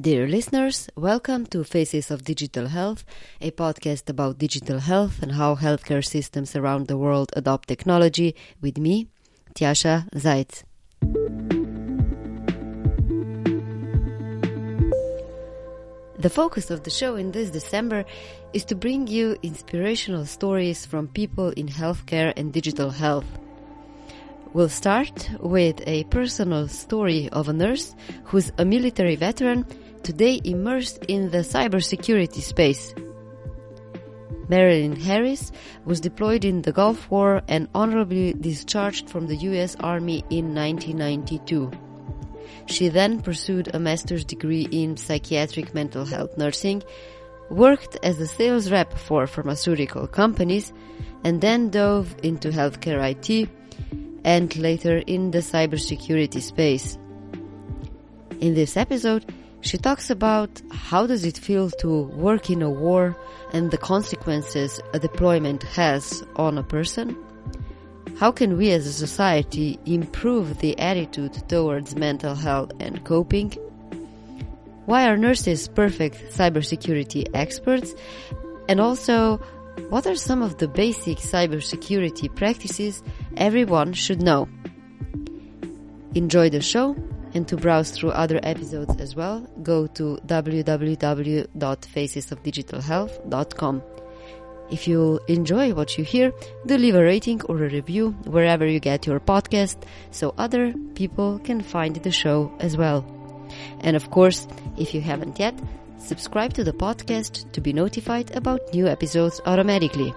Dear listeners, welcome to Faces of Digital Health, a podcast about digital health and how healthcare systems around the world adopt technology with me, Tjasa Zajc. The focus of the show in this December is to bring you inspirational stories from people in healthcare and digital health. We'll start with a personal story of a nurse who's a military veteran today immersed in the cybersecurity space. Marilyn Harris was deployed in the Gulf War and honorably discharged from the US Army in 1992. She then pursued a master's degree in psychiatric mental health nursing, worked as a sales rep for pharmaceutical companies, and then dove into healthcare IT and later in the cybersecurity space. In this episode, she talks about how does it feel to work in a war and the consequences a deployment has on a person. How can we as a society improve the attitude towards mental health and coping? Why are nurses perfect cybersecurity experts? And also, what are some of the basic cybersecurity practices everyone should know? Enjoy the show and to browse through other episodes as well, go to www.facesofdigitalhealth.com. If you enjoy what you hear, do leave a rating or a review wherever you get your podcast so other people can find the show as well. And of course, if you haven't yet, subscribe to the podcast to be notified about new episodes automatically.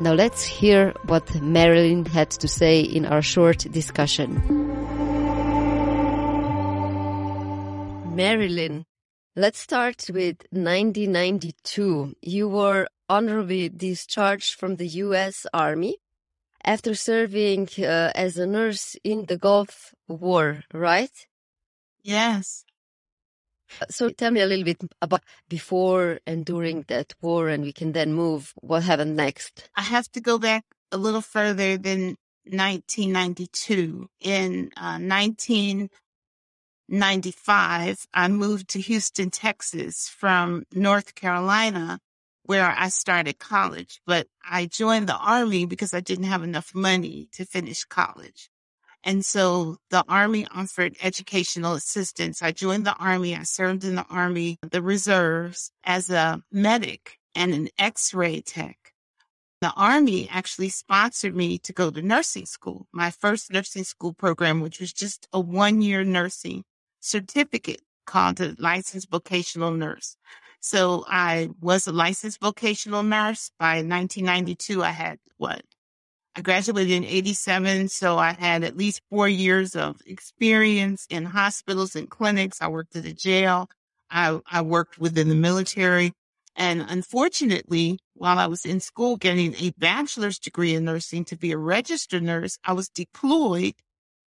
Now let's hear what Marilyn had to say in our short discussion. Marilyn, let's start with 1992. You were honorably discharged from the U.S. Army after serving uh, as a nurse in the Gulf War, right? Yes. So tell me a little bit about before and during that war, and we can then move what happened next. I have to go back a little further than 1992. In uh, 19 95, I moved to Houston, Texas from North Carolina, where I started college. But I joined the Army because I didn't have enough money to finish college. And so the Army offered educational assistance. I joined the Army. I served in the Army, the reserves as a medic and an x-ray tech. The Army actually sponsored me to go to nursing school, my first nursing school program, which was just a one year nursing certificate called a licensed vocational nurse. So I was a licensed vocational nurse. By 1992, I had what? I graduated in 87. So I had at least four years of experience in hospitals and clinics. I worked at a jail. I, I worked within the military. And unfortunately, while I was in school getting a bachelor's degree in nursing to be a registered nurse, I was deployed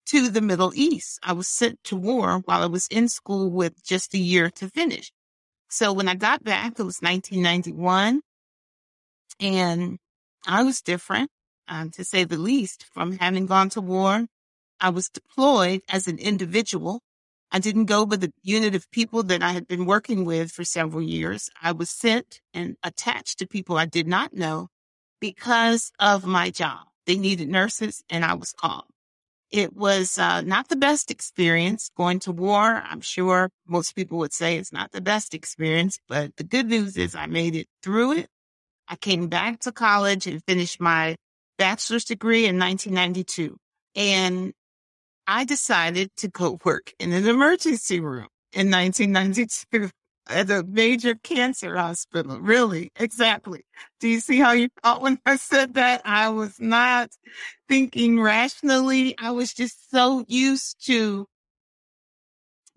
to the Middle East. I was sent to war while I was in school with just a year to finish. So when I got back, it was 1991 and I was different, um, to say the least, from having gone to war. I was deployed as an individual. I didn't go with a unit of people that I had been working with for several years. I was sent and attached to people I did not know because of my job. They needed nurses and I was called. It was uh, not the best experience going to war. I'm sure most people would say it's not the best experience, but the good news is I made it through it. I came back to college and finished my bachelor's degree in 1992. And I decided to go work in an emergency room in 1992 at a major cancer hospital. Really, exactly. Do you see how you thought when I said that? I was not thinking rationally. I was just so used to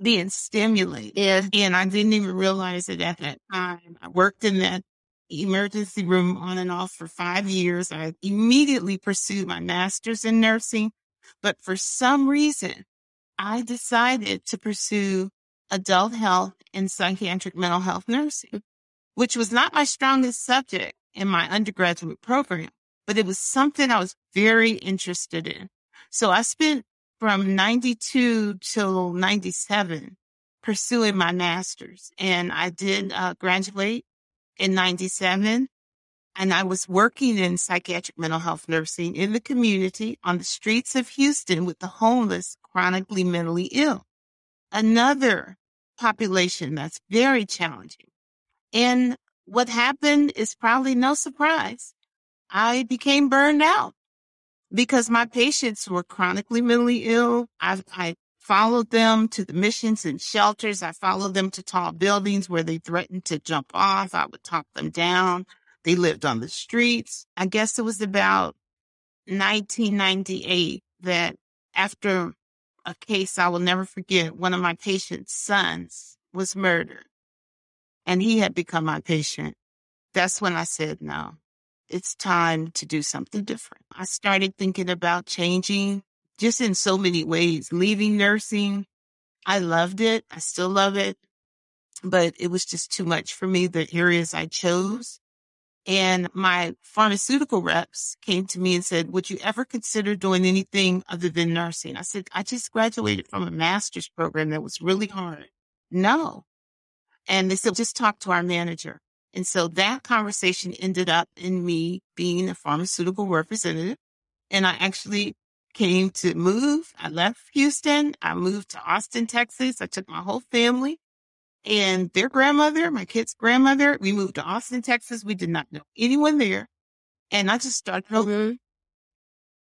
being stimulated. Yeah. And I didn't even realize it at that time. I worked in that emergency room on and off for five years. I immediately pursued my master's in nursing, but for some reason, I decided to pursue adult health and psychiatric mental health nursing, which was not my strongest subject in my undergraduate program, but it was something I was very interested in. So I spent from 92 till 97 pursuing my master's. And I did uh, graduate in 97. And I was working in psychiatric mental health nursing in the community on the streets of Houston with the homeless, chronically mentally ill. Another population that's very challenging. And what happened is probably no surprise. I became burned out because my patients were chronically mentally ill. I, I followed them to the missions and shelters. I followed them to tall buildings where they threatened to jump off. I would talk them down. They lived on the streets. I guess it was about 1998 that after a case I will never forget, one of my patient's sons was murdered and he had become my patient. That's when I said, no, it's time to do something different. I started thinking about changing just in so many ways, leaving nursing. I loved it. I still love it, but it was just too much for me, the areas I chose. And my pharmaceutical reps came to me and said, would you ever consider doing anything other than nursing? I said, I just graduated from a master's program that was really hard. No. And they said, just talk to our manager. And so that conversation ended up in me being a pharmaceutical representative. And I actually came to move. I left Houston. I moved to Austin, Texas. I took my whole family and their grandmother, my kid's grandmother. We moved to Austin, Texas. We did not know anyone there. And I just started. Mm-hmm.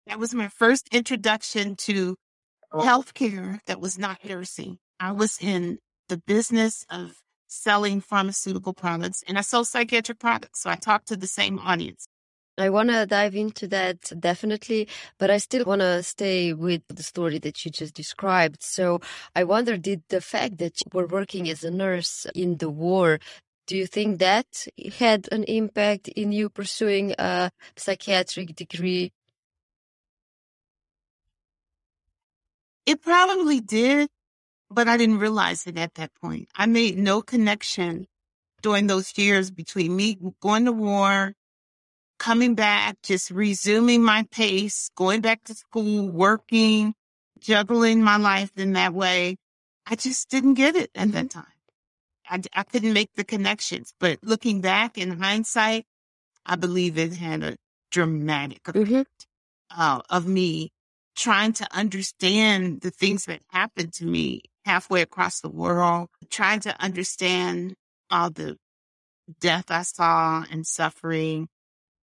That was my first introduction to healthcare that was not nursing. I was in the business of selling pharmaceutical products and I sold psychiatric products. So I talked to the same audience. I want to dive into that definitely, but I still want to stay with the story that you just described. So I wonder, did the fact that you were working as a nurse in the war, do you think that had an impact in you pursuing a psychiatric degree? It probably did, but I didn't realize it at that point. I made no connection during those years between me going to war coming back, just resuming my pace, going back to school, working, juggling my life in that way. I just didn't get it at that time. I, I couldn't make the connections, but looking back in hindsight, I believe it had a dramatic mm-hmm. effect uh, of me trying to understand the things that happened to me halfway across the world, trying to understand all the death I saw and suffering,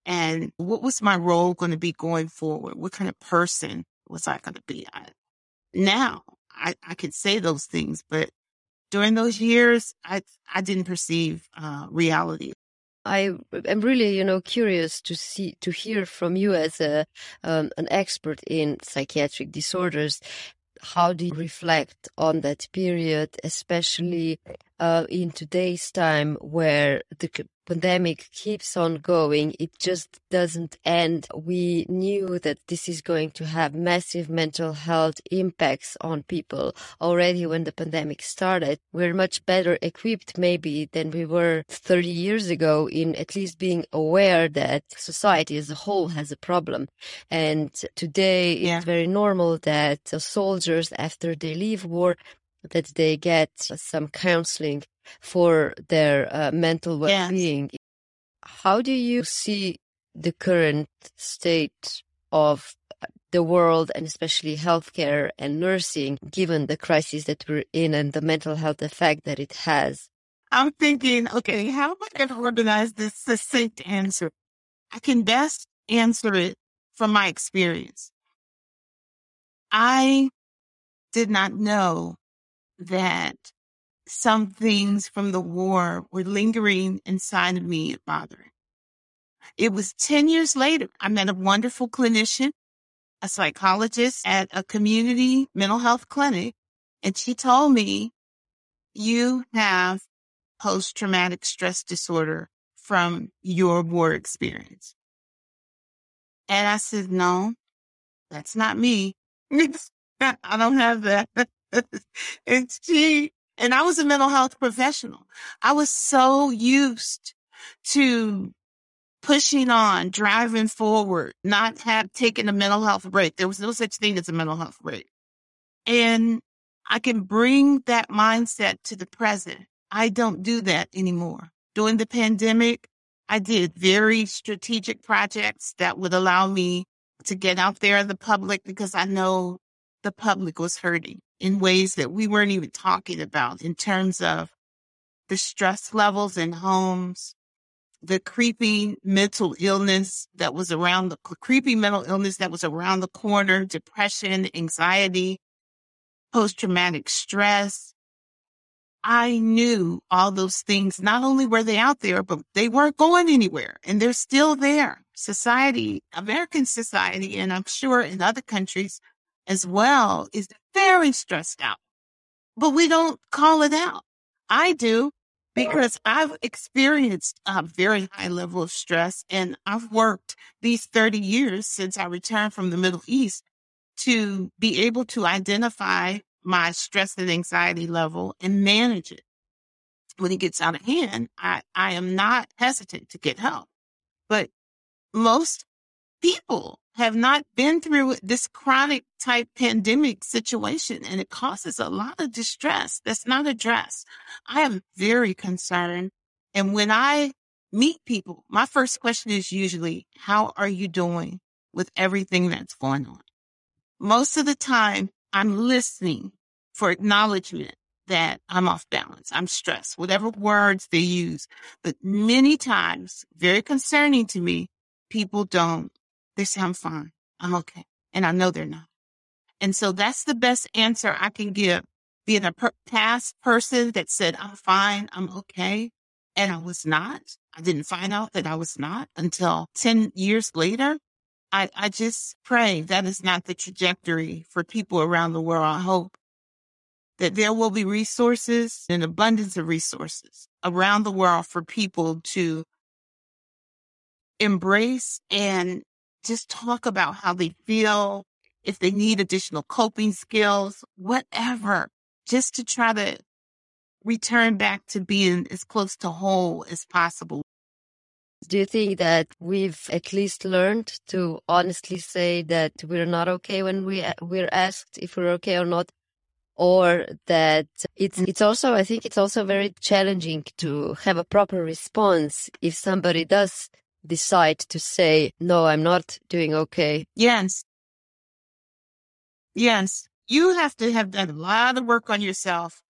and what was my role going to be going forward? What kind of person was I going to be? I, now I, I can say those things, but during those years, I, I didn't perceive uh, reality. I am really, you know, curious to see to hear from you as a um, an expert in psychiatric disorders. How do you reflect on that period, especially uh, in today's time where the pandemic keeps on going. It just doesn't end. We knew that this is going to have massive mental health impacts on people already when the pandemic started. We're much better equipped maybe than we were 30 years ago in at least being aware that society as a whole has a problem. And today yeah. it's very normal that soldiers, after they leave war, that they get some counseling for their uh, mental well-being. Yes. How do you see the current state of the world and especially healthcare and nursing, given the crisis that we're in and the mental health effect that it has? I'm thinking, okay, how am I going to organize this succinct answer? I can best answer it from my experience. I did not know that some things from the war were lingering inside of me and bothering. It was 10 years later, I met a wonderful clinician, a psychologist at a community mental health clinic, and she told me, you have post traumatic stress disorder from your war experience. And I said, no, that's not me. I don't have that. and she, and I was a mental health professional. I was so used to pushing on, driving forward, not have taken a mental health break. There was no such thing as a mental health break. And I can bring that mindset to the present. I don't do that anymore. During the pandemic, I did very strategic projects that would allow me to get out there in the public because I know the public was hurting in ways that we weren't even talking about in terms of the stress levels in homes, the creeping mental illness that was around the creepy mental illness that was around the corner, depression, anxiety, post traumatic stress. I knew all those things. Not only were they out there, but they weren't going anywhere and they're still there. Society, American society, and I'm sure in other countries as well is very stressed out, but we don't call it out. I do because I've experienced a very high level of stress and I've worked these 30 years since I returned from the Middle East to be able to identify my stress and anxiety level and manage it. When it gets out of hand, I, I am not hesitant to get help. But most people have not been through this chronic type pandemic situation and it causes a lot of distress that's not addressed. I am very concerned. And when I meet people, my first question is usually, how are you doing with everything that's going on? Most of the time I'm listening for acknowledgement that I'm off balance. I'm stressed, whatever words they use. But many times, very concerning to me, people don't they say, I'm fine. I'm okay. And I know they're not. And so that's the best answer I can give. Being a per- past person that said, I'm fine, I'm okay. And I was not. I didn't find out that I was not until 10 years later. I, I just pray that is not the trajectory for people around the world. I hope that there will be resources, an abundance of resources around the world for people to embrace and just talk about how they feel, if they need additional coping skills, whatever, just to try to return back to being as close to whole as possible. Do you think that we've at least learned to honestly say that we're not okay when we we're asked if we're okay or not, or that it's mm. it's also I think it's also very challenging to have a proper response if somebody does decide to say, no, I'm not doing okay. Yes. Yes. You have to have done a lot of work on yourself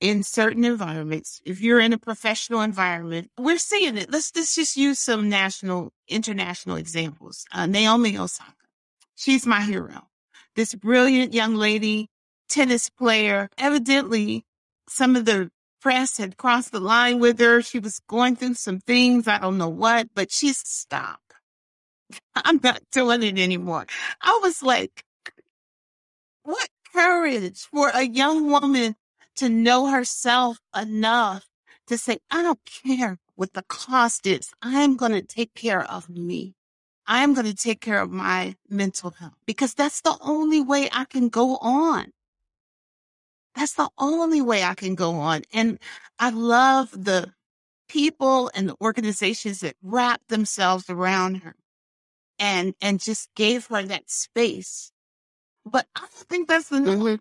in certain environments. If you're in a professional environment, we're seeing it. Let's, let's just use some national, international examples. Uh, Naomi Osaka. She's my hero. This brilliant young lady, tennis player, evidently some of the press had crossed the line with her. She was going through some things. I don't know what, but she stopped. I'm not doing it anymore. I was like, what courage for a young woman to know herself enough to say, I don't care what the cost is. I'm going to take care of me. I'm going to take care of my mental health because that's the only way I can go on. That's the only way I can go on. And I love the people and the organizations that wrapped themselves around her and and just gave her that space. But I don't think that's the mm-hmm.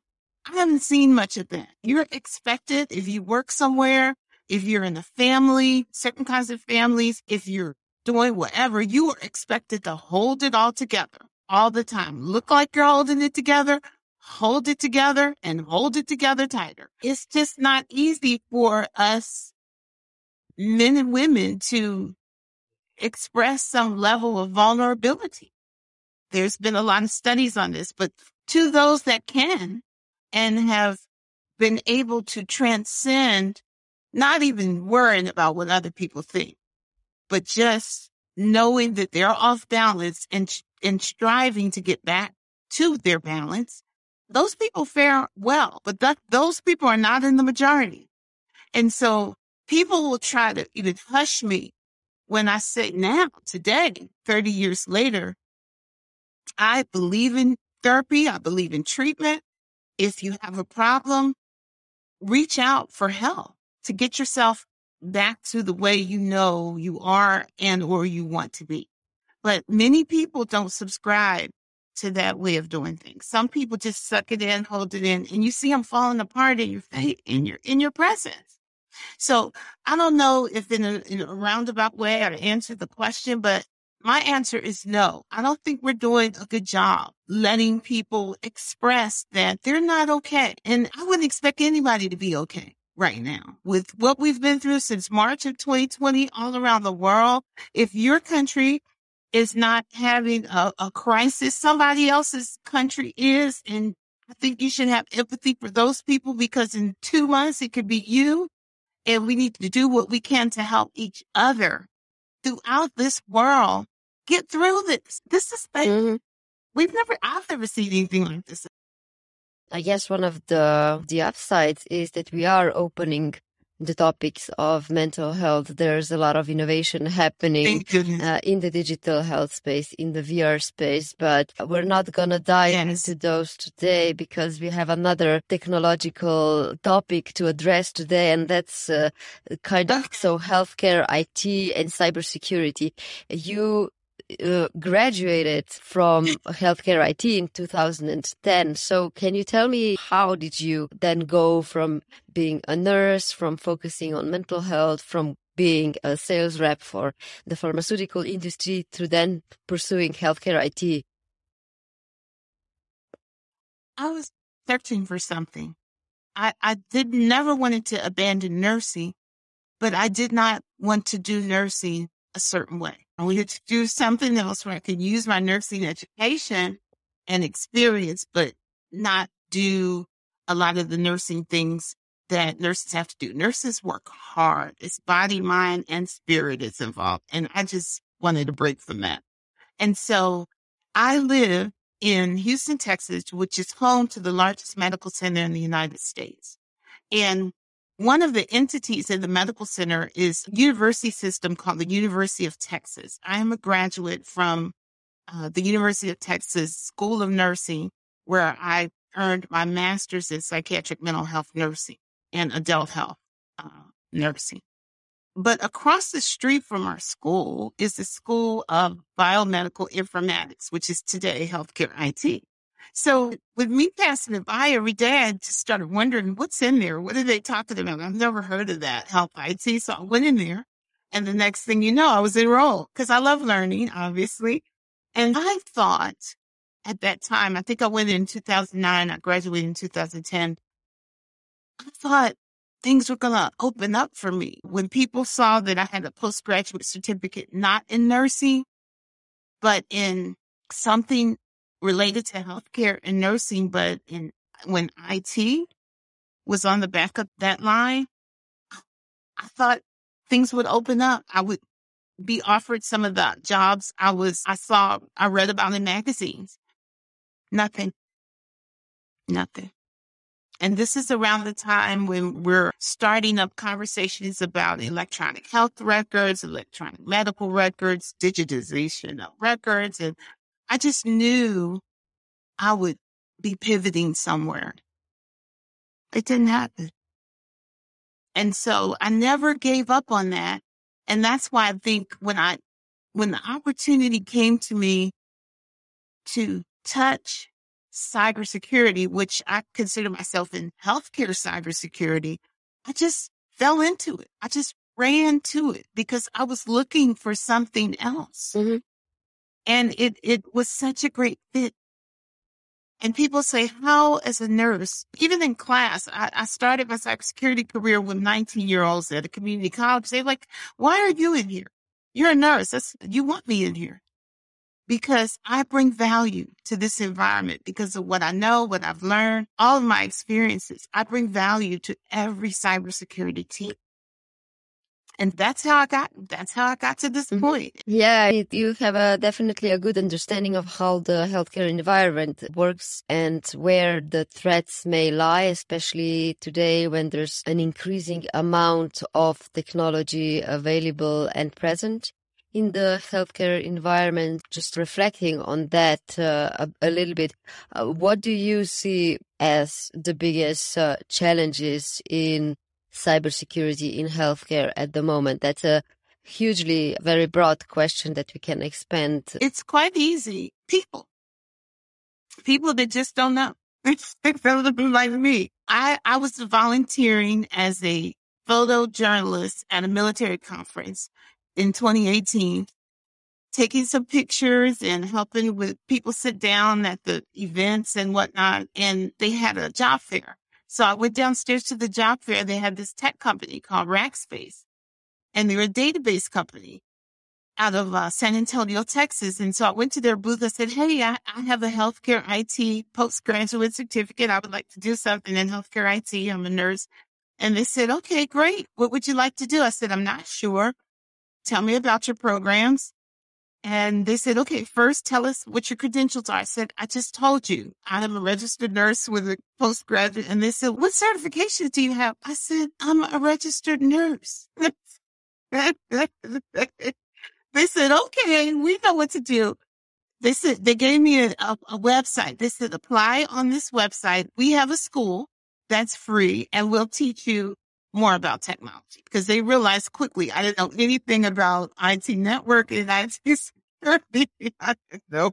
I haven't seen much of that. You're expected if you work somewhere, if you're in a family, certain kinds of families, if you're doing whatever, you are expected to hold it all together all the time. Look like you're holding it together, hold it together and hold it together tighter. It's just not easy for us men and women to express some level of vulnerability. There's been a lot of studies on this, but to those that can and have been able to transcend not even worrying about what other people think, but just knowing that they're off balance and, and striving to get back to their balance those people fare well, but that, those people are not in the majority. And so people will try to even hush me when I say now, today, 30 years later, I believe in therapy. I believe in treatment. If you have a problem, reach out for help to get yourself back to the way you know you are and or you want to be. But many people don't subscribe to that way of doing things. Some people just suck it in, hold it in, and you see them falling apart in your face, in your in your presence. So I don't know if in a, in a roundabout way I answered the question, but my answer is no. I don't think we're doing a good job letting people express that they're not okay. And I wouldn't expect anybody to be okay right now with what we've been through since March of 2020 all around the world. If your country is not having a, a crisis, somebody else's country is. And I think you should have empathy for those people because in two months it could be you. And we need to do what we can to help each other throughout this world get through this. This is mm-hmm. we've never I've never seen anything like this. I guess one of the the upsides is that we are opening the topics of mental health. There's a lot of innovation happening uh, in the digital health space, in the VR space, but we're not going to dive yes. into those today because we have another technological topic to address today, and that's uh, kind of so healthcare, IT, and cybersecurity. You uh, graduated from healthcare IT in 2010. So can you tell me how did you then go from being a nurse, from focusing on mental health, from being a sales rep for the pharmaceutical industry to then pursuing healthcare IT? I was searching for something. I, I did never wanted to abandon nursing, but I did not want to do nursing a certain way. I wanted to do something else where I could use my nursing education and experience, but not do a lot of the nursing things that nurses have to do. Nurses work hard. It's body, mind, and spirit is involved. And I just wanted to break from that. And so I live in Houston, Texas, which is home to the largest medical center in the United States. And one of the entities in the medical center is a university system called the University of Texas. I am a graduate from uh, the University of Texas School of Nursing, where I earned my master's in psychiatric mental health nursing and adult health uh, nursing. But across the street from our school is the School of Biomedical Informatics, which is today Healthcare IT. So with me passing it by every day, I just started wondering what's in there. What are they talking about? I've never heard of that health IT. So I went in there and the next thing you know, I was enrolled because I love learning, obviously. And I thought at that time, I think I went in 2009. I graduated in 2010. I thought things were going to open up for me. When people saw that I had a postgraduate certificate, not in nursing, but in something related to healthcare and nursing, but in when IT was on the back of that line, I thought things would open up. I would be offered some of the jobs I was I saw I read about in magazines. Nothing. Nothing. And this is around the time when we're starting up conversations about electronic health records, electronic medical records, digitization of records, and I just knew I would be pivoting somewhere. It didn't happen. And so I never gave up on that. And that's why I think when I, when the opportunity came to me to touch cybersecurity, which I consider myself in healthcare cybersecurity, I just fell into it. I just ran to it because I was looking for something else. Mm-hmm. And it, it was such a great fit. And people say, how as a nurse, even in class, I, I started my cybersecurity career with 19 year olds at a community college. They're like, why are you in here? You're a nurse. That's, you want me in here because I bring value to this environment because of what I know, what I've learned, all of my experiences. I bring value to every cybersecurity team and that's how I got. That's how I got to this mm-hmm. point. Yeah, you have a, definitely a good understanding of how the healthcare environment works and where the threats may lie, especially today when there's an increasing amount of technology available and present in the healthcare environment. Just reflecting on that uh, a, a, little bit, uh, what do you see as the biggest uh, challenges in cybersecurity in healthcare at the moment? That's a hugely very broad question that we can expand. It's quite easy. People. people that just don't know. like me. I, I was volunteering as a photojournalist at a military conference in 2018, taking some pictures and helping with people sit down at the events and whatnot. And they had a job fair. So I went downstairs to the job fair. They had this tech company called Rackspace and they were a database company out of uh, San Antonio, Texas. And so I went to their booth. I said, Hey, I, I have a healthcare IT postgraduate certificate. I would like to do something in healthcare IT. I'm a nurse. And they said, okay, great. What would you like to do? I said, I'm not sure. Tell me about your programs. And they said, okay, first tell us what your credentials are. I said, I just told you I am a registered nurse with a postgraduate. And they said, what certifications do you have? I said, I'm a registered nurse. They said, okay, we know what to do. They said, they gave me a, a, a, website. They said, apply on this website. We have a school that's free and we'll teach you more about technology because they realized quickly I didn't know anything about IT networking, IT security. I didn't know.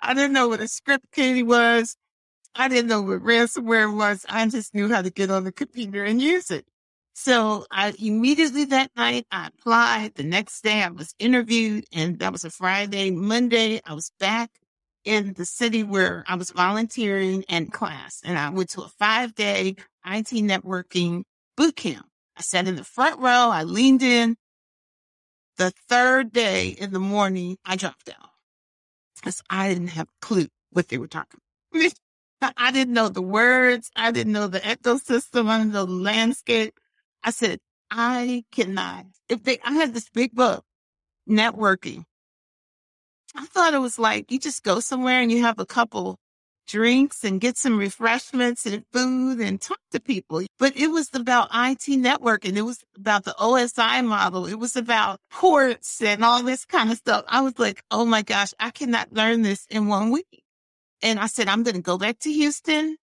I didn't know what a script kiddie was. I didn't know what ransomware was. I just knew how to get on the computer and use it. So I immediately that night I applied. The next day I was interviewed and that was a Friday. Monday I was back in the city where I was volunteering and class and I went to a five day IT networking boot camp. I sat in the front row. I leaned in. The third day in the morning, I dropped out because I didn't have a clue what they were talking about. I didn't know the words. I didn't know the ecosystem. I didn't know the landscape. I said, I cannot. If they, I had this big book, networking. I thought it was like you just go somewhere and you have a couple drinks and get some refreshments and food and talk to people. But it was about IT networking. It was about the OSI model. It was about ports and all this kind of stuff. I was like, oh my gosh, I cannot learn this in one week. And I said, I'm going to go back to Houston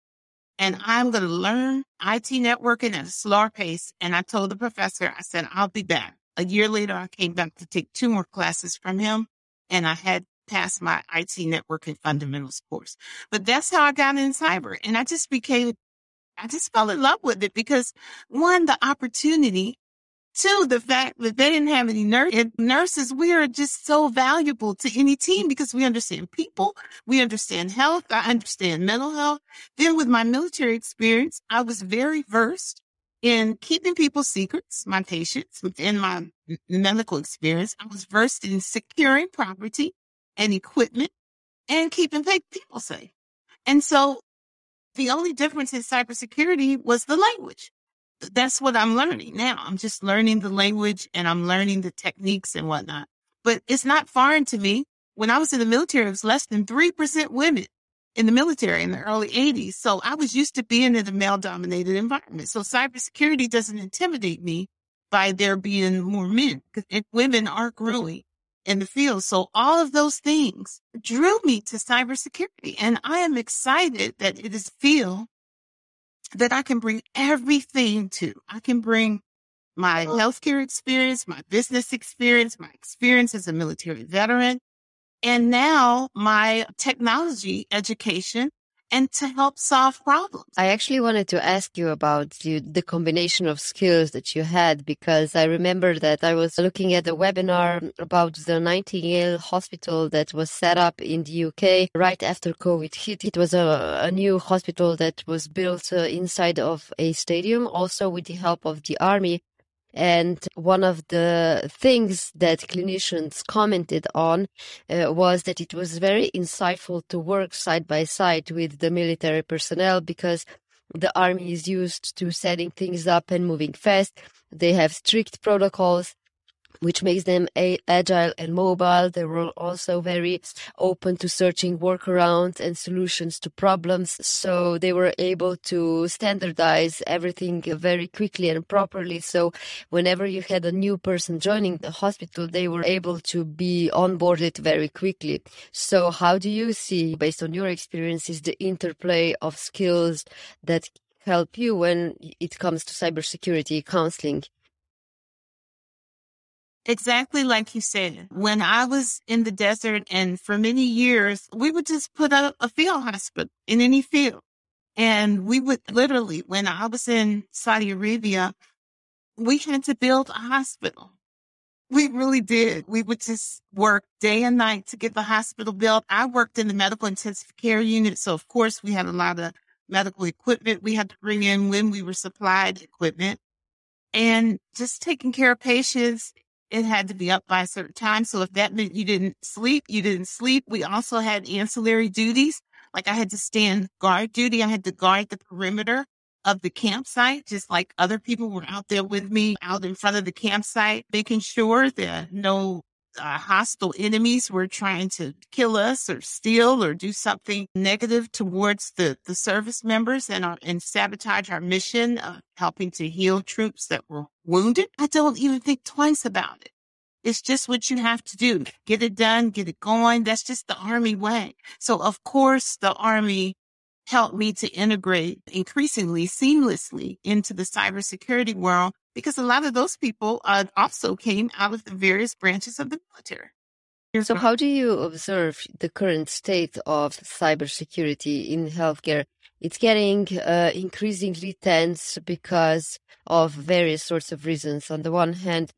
and I'm going to learn IT networking at a slower pace. And I told the professor, I said, I'll be back. A year later, I came back to take two more classes from him and I had passed my IT networking fundamentals course. But that's how I got in cyber. And I just became, I just fell in love with it because one, the opportunity Two, the fact that they didn't have any nurse- nurses, we are just so valuable to any team because we understand people, we understand health, I understand mental health. Then with my military experience, I was very versed in keeping people's secrets, my patients, within my medical experience. I was versed in securing property and equipment and keeping people safe. And so the only difference in cybersecurity was the language that's what I'm learning now. I'm just learning the language and I'm learning the techniques and whatnot. But it's not foreign to me. When I was in the military, it was less than 3% women in the military in the early 80s. So I was used to being in a male dominated environment. So cybersecurity doesn't intimidate me by there being more men because women are growing in the field. So all of those things drew me to cybersecurity. And I am excited that it is field that I can bring everything to. I can bring my healthcare experience, my business experience, my experience as a military veteran, and now my technology education and to help solve problems. I actually wanted to ask you about the, the, combination of skills that you had because I remember that I was looking at a webinar about the Nightingale Hospital that was set up in the UK right after COVID hit. It was a, a new hospital that was built uh, inside of a stadium, also with the help of the army. And one of the things that clinicians commented on uh, was that it was very insightful to work side by side with the military personnel because the army is used to setting things up and moving fast. They have strict protocols which makes them agile and mobile. They were also very open to searching workarounds and solutions to problems. So they were able to standardize everything very quickly and properly. So whenever you had a new person joining the hospital, they were able to be onboarded very quickly. So how do you see, based on your experiences, the interplay of skills that help you when it comes to cybersecurity counseling? Exactly like you said. When I was in the desert and for many years, we would just put up a field hospital in any field. And we would literally, when I was in Saudi Arabia, we had to build a hospital. We really did. We would just work day and night to get the hospital built. I worked in the medical intensive care unit. So of course we had a lot of medical equipment we had to bring in when we were supplied equipment and just taking care of patients it had to be up by a certain time. So if that meant you didn't sleep, you didn't sleep. We also had ancillary duties. Like I had to stand guard duty. I had to guard the perimeter of the campsite, just like other people were out there with me out in front of the campsite, making sure that no uh, hostile enemies were trying to kill us or steal or do something negative towards the, the service members and, our, and sabotage our mission of helping to heal troops that were wounded. I don't even think twice about it. It's just what you have to do. Get it done, get it going. That's just the army way. So of course the army helped me to integrate increasingly seamlessly into the cybersecurity world because a lot of those people uh, also came out of the various branches of the military. So, how do you observe the current state of cybersecurity in healthcare? It's getting uh, increasingly tense because of various sorts of reasons. On the one hand,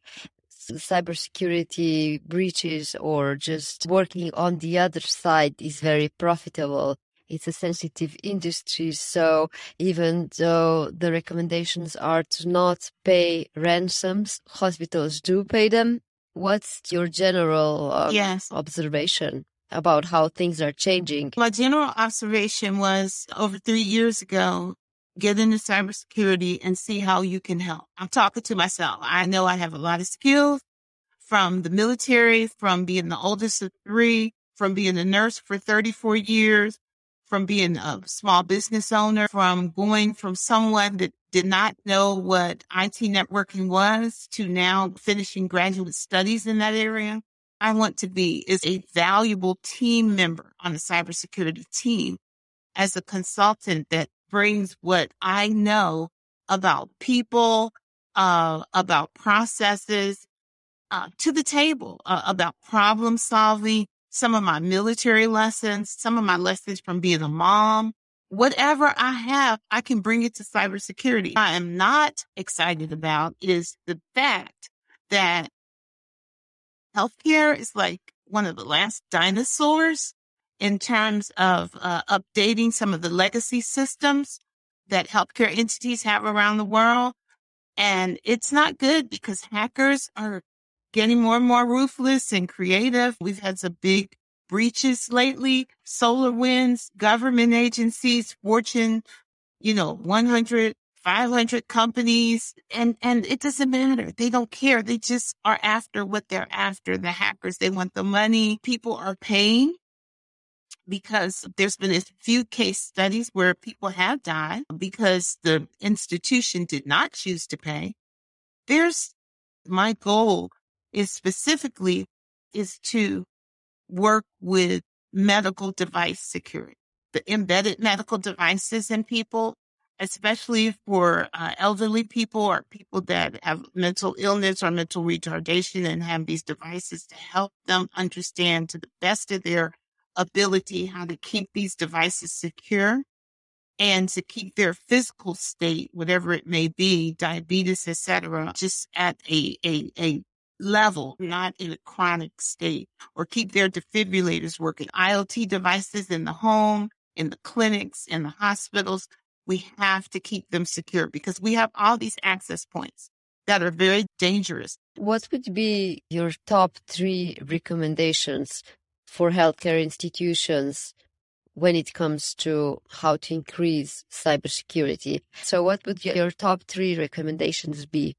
cybersecurity breaches or just working on the other side is very profitable it's a sensitive industry. So even though the recommendations are to not pay ransoms, hospitals do pay them. What's your general um, yes. observation about how things are changing? My general observation was over three years ago, get into cybersecurity and see how you can help. I'm talking to myself. I know I have a lot of skills from the military, from being the oldest of three, from being a nurse for 34 years, from being a small business owner, from going from someone that did not know what IT networking was to now finishing graduate studies in that area. I want to be is a valuable team member on the cybersecurity team as a consultant that brings what I know about people, uh, about processes, uh, to the table, uh, about problem solving, some of my military lessons, some of my lessons from being a mom, whatever I have, I can bring it to cybersecurity. I am not excited about is the fact that healthcare is like one of the last dinosaurs in terms of uh, updating some of the legacy systems that healthcare entities have around the world. And it's not good because hackers are getting more and more ruthless and creative. We've had some big breaches lately, SolarWinds, government agencies, Fortune, you know, 100, 500 companies, and, and it doesn't matter. They don't care. They just are after what they're after. The hackers, they want the money. People are paying because there's been a few case studies where people have died because the institution did not choose to pay. There's my goal is specifically is to work with medical device security, the embedded medical devices in people, especially for uh, elderly people or people that have mental illness or mental retardation and have these devices to help them understand to the best of their ability how to keep these devices secure and to keep their physical state, whatever it may be, diabetes, etc., just at a, a, a level, not in a chronic state, or keep their defibrillators working. IoT devices in the home, in the clinics, in the hospitals, we have to keep them secure because we have all these access points that are very dangerous. What would be your top three recommendations for healthcare institutions when it comes to how to increase cybersecurity? So, what would your top three recommendations be?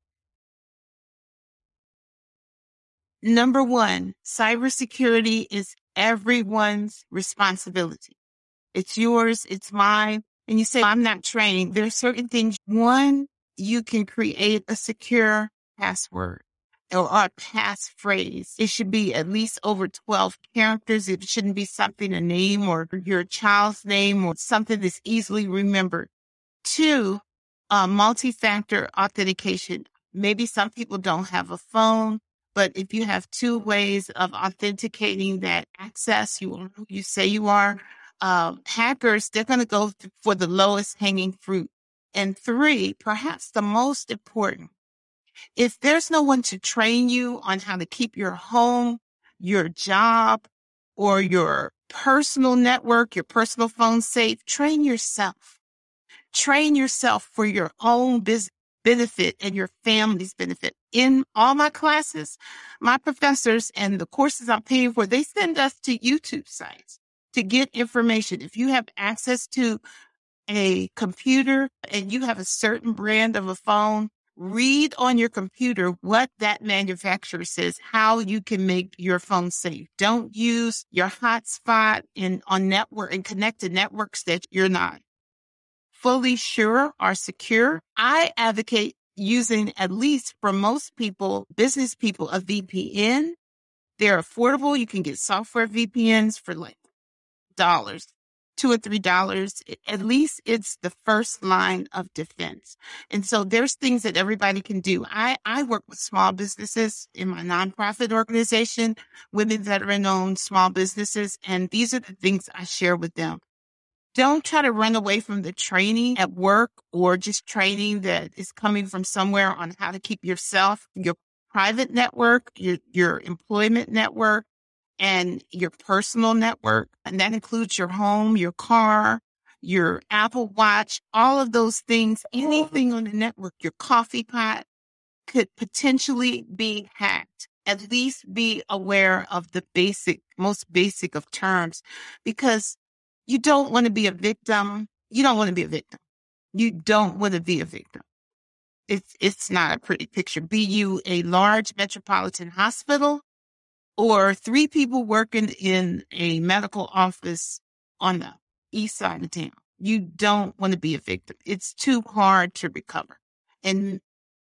Number one, cybersecurity is everyone's responsibility. It's yours. It's mine. And you say, I'm not trained. There are certain things. One, you can create a secure password or a passphrase. It should be at least over 12 characters. It shouldn't be something, a name or your child's name or something that's easily remembered. Two, uh, multi-factor authentication. Maybe some people don't have a phone But if you have two ways of authenticating that access, you are who you say you are, uh, hackers, they're going to go for the lowest hanging fruit. And three, perhaps the most important, if there's no one to train you on how to keep your home, your job, or your personal network, your personal phone safe, train yourself. Train yourself for your own business benefit and your family's benefit. In all my classes, my professors and the courses I'm paying for, they send us to YouTube sites to get information. If you have access to a computer and you have a certain brand of a phone, read on your computer what that manufacturer says, how you can make your phone safe. Don't use your hotspot in on network and connected networks that you're not fully sure are secure. I advocate using at least for most people, business people, a VPN. They're affordable. You can get software VPNs for like dollars two or three dollars, at least it's the first line of defense. And so there's things that everybody can do. I, I work with small businesses in my nonprofit organization, women veteran owned small businesses. And these are the things I share with them. Don't try to run away from the training at work or just training that is coming from somewhere on how to keep yourself, your private network, your, your employment network, and your personal network. And that includes your home, your car, your Apple Watch, all of those things, anything on the network, your coffee pot could potentially be hacked. At least be aware of the basic, most basic of terms because you don't want to be a victim. You don't want to be a victim. You don't want to be a victim. It's, it's not a pretty picture. Be you a large metropolitan hospital or three people working in a medical office on the east side of town. You don't want to be a victim. It's too hard to recover. And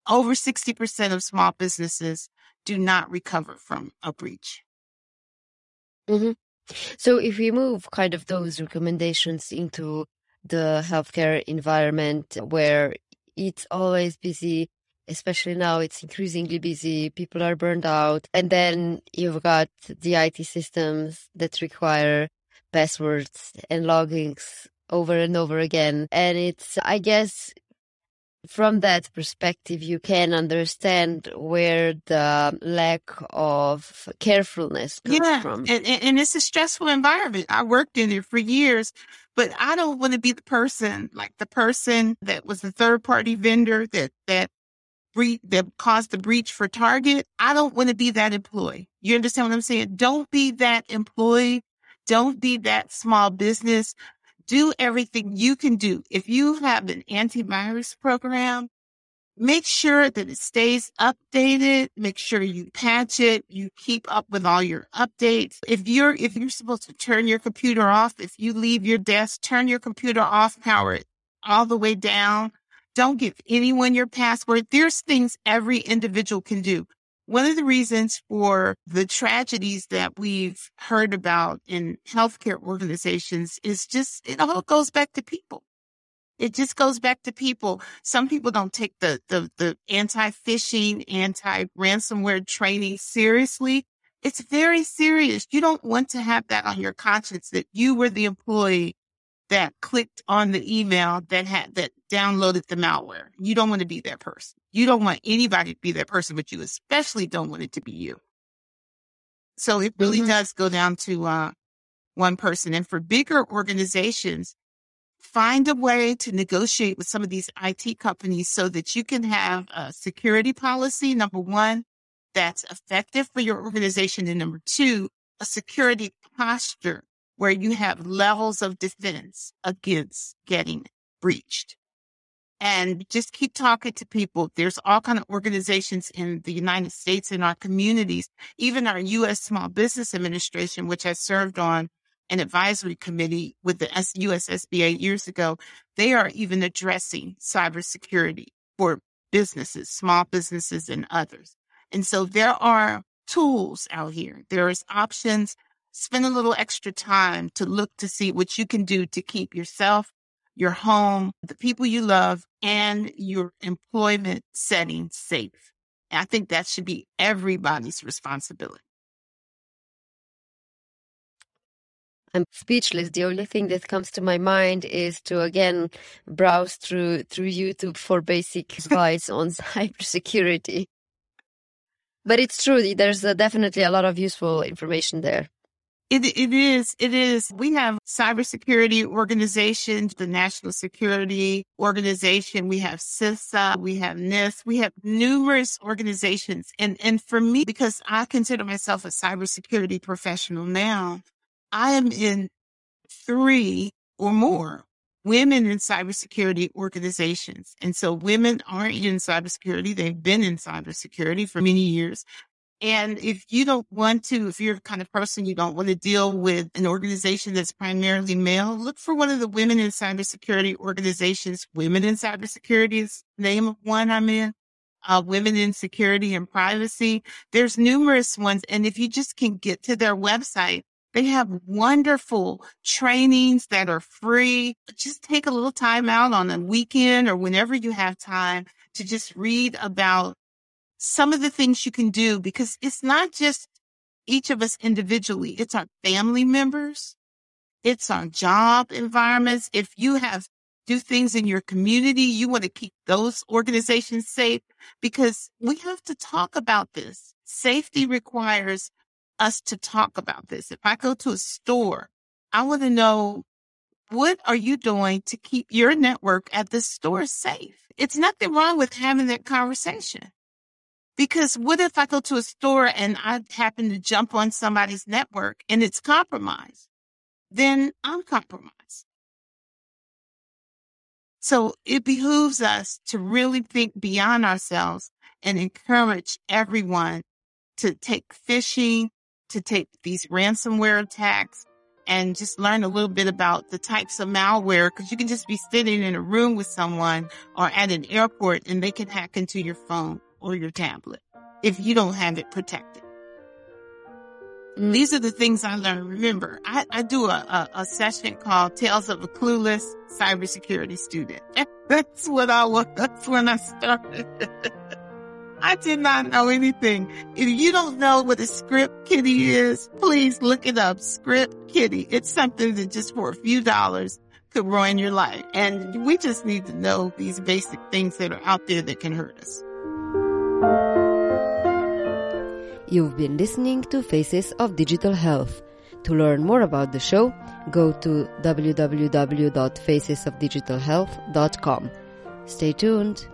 over 60% of small businesses do not recover from a breach. Mm-hmm. So if we move kind of those recommendations into the healthcare environment where it's always busy, especially now it's increasingly busy people are burned out and then you've got the it systems that require passwords and logins over and over again and it's i guess from that perspective you can understand where the lack of carefulness comes yeah, from and, and it's a stressful environment i worked in it for years but I don't want to be the person like the person that was the third party vendor that that bre- that caused the breach for Target, I don't want to be that employee. You understand what I'm saying? Don't be that employee. Don't be that small business. Do everything you can do. If you have an antivirus program, make sure that it stays updated. Make sure you patch it. You keep up with all your updates. If you're, if you're supposed to turn your computer off, if you leave your desk, turn your computer off, power it all the way down don't give anyone your password. There's things every individual can do. One of the reasons for the tragedies that we've heard about in healthcare organizations is just, it all goes back to people. It just goes back to people. Some people don't take the, the, the anti-phishing, anti-ransomware training seriously. It's very serious. You don't want to have that on your conscience that you were the employee that clicked on the email that had that downloaded the malware. You don't want to be that person. You don't want anybody to be that person, but you especially don't want it to be you. So it really mm-hmm. does go down to uh, one person. And for bigger organizations, find a way to negotiate with some of these IT companies so that you can have a security policy, number one, that's effective for your organization. And number two, a security posture where you have levels of defense against getting breached. And just keep talking to people. There's all kind of organizations in the United States in our communities, even our U.S. Small Business Administration, which I served on an advisory committee with the US SBA years ago. They are even addressing cybersecurity for businesses, small businesses and others. And so there are tools out here. There is options spend a little extra time to look to see what you can do to keep yourself, your home, the people you love, and your employment setting safe. And I think that should be everybody's responsibility. I'm speechless. The only thing that comes to my mind is to again browse through through YouTube for basic advice on cybersecurity. But it's true. There's uh, definitely a lot of useful information there. It, it is. It is. We have cybersecurity organizations, the National Security Organization. We have CISA. We have NIST. We have numerous organizations. And, and for me, because I consider myself a cybersecurity professional now, I am in three or more women in cybersecurity organizations. And so women aren't in cybersecurity. They've been in cybersecurity for many years. And if you don't want to, if you're the kind of person you don't want to deal with an organization that's primarily male, look for one of the women in cybersecurity organizations. Women in cybersecurity is the name of one I'm in. Uh, women in security and privacy. There's numerous ones. And if you just can get to their website, they have wonderful trainings that are free. Just take a little time out on a weekend or whenever you have time to just read about some of the things you can do because it's not just each of us individually. It's our family members. It's our job environments. If you have do things in your community, you want to keep those organizations safe because we have to talk about this. Safety requires us to talk about this. If I go to a store, I want to know what are you doing to keep your network at the store safe? It's nothing wrong with having that conversation. Because what if I go to a store and I happen to jump on somebody's network and it's compromised? Then I'm compromised. So it behooves us to really think beyond ourselves and encourage everyone to take phishing to take these ransomware attacks and just learn a little bit about the types of malware because you can just be sitting in a room with someone or at an airport and they can hack into your phone or your tablet if you don't have it protected. Mm. These are the things I learned. Remember, I, I do a, a, a, session called Tales of a Clueless Cybersecurity Student. That's what I was. That's when I started. I did not know anything. If you don't know what a script kiddie is, please look it up. Script kiddie. It's something that just for a few dollars could ruin your life. And we just need to know these basic things that are out there that can hurt us. You've been listening to Faces of Digital Health. To learn more about the show, go to www.facesofdigitalhealth.com. Stay tuned.